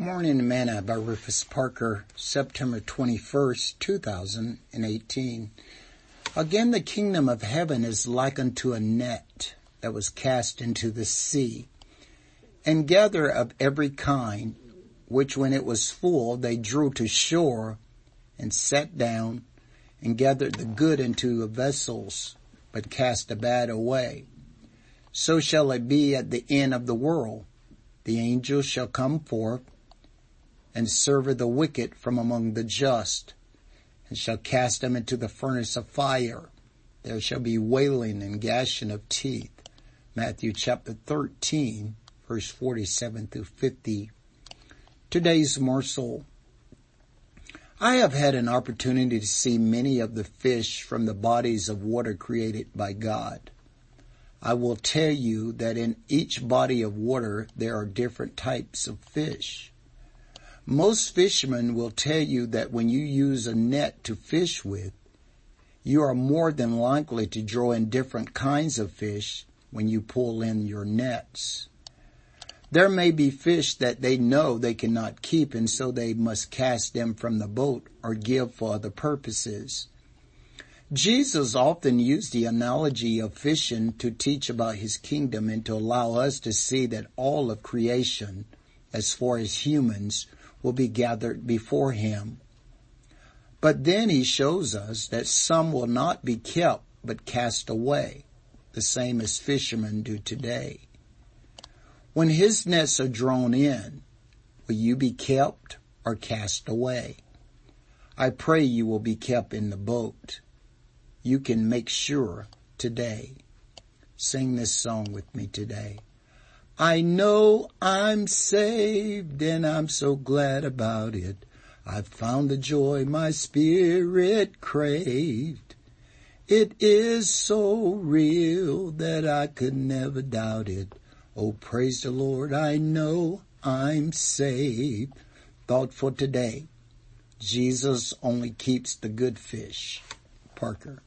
Morning Manna by Rufus Parker, September 21st, 2018. Again, the kingdom of heaven is like unto a net that was cast into the sea, and gather of every kind, which when it was full, they drew to shore, and sat down, and gathered the good into vessels, but cast the bad away. So shall it be at the end of the world. The angels shall come forth, and sever the wicked from among the just, and shall cast them into the furnace of fire. There shall be wailing and gashing of teeth. Matthew chapter 13, verse 47 through 50. Today's morsel. I have had an opportunity to see many of the fish from the bodies of water created by God. I will tell you that in each body of water there are different types of fish. Most fishermen will tell you that when you use a net to fish with, you are more than likely to draw in different kinds of fish when you pull in your nets. There may be fish that they know they cannot keep and so they must cast them from the boat or give for other purposes. Jesus often used the analogy of fishing to teach about his kingdom and to allow us to see that all of creation, as far as humans, will be gathered before him. But then he shows us that some will not be kept but cast away, the same as fishermen do today. When his nets are drawn in, will you be kept or cast away? I pray you will be kept in the boat. You can make sure today. Sing this song with me today. I know I'm saved and I'm so glad about it. I've found the joy my spirit craved. It is so real that I could never doubt it. Oh, praise the Lord. I know I'm saved. Thought for today. Jesus only keeps the good fish. Parker.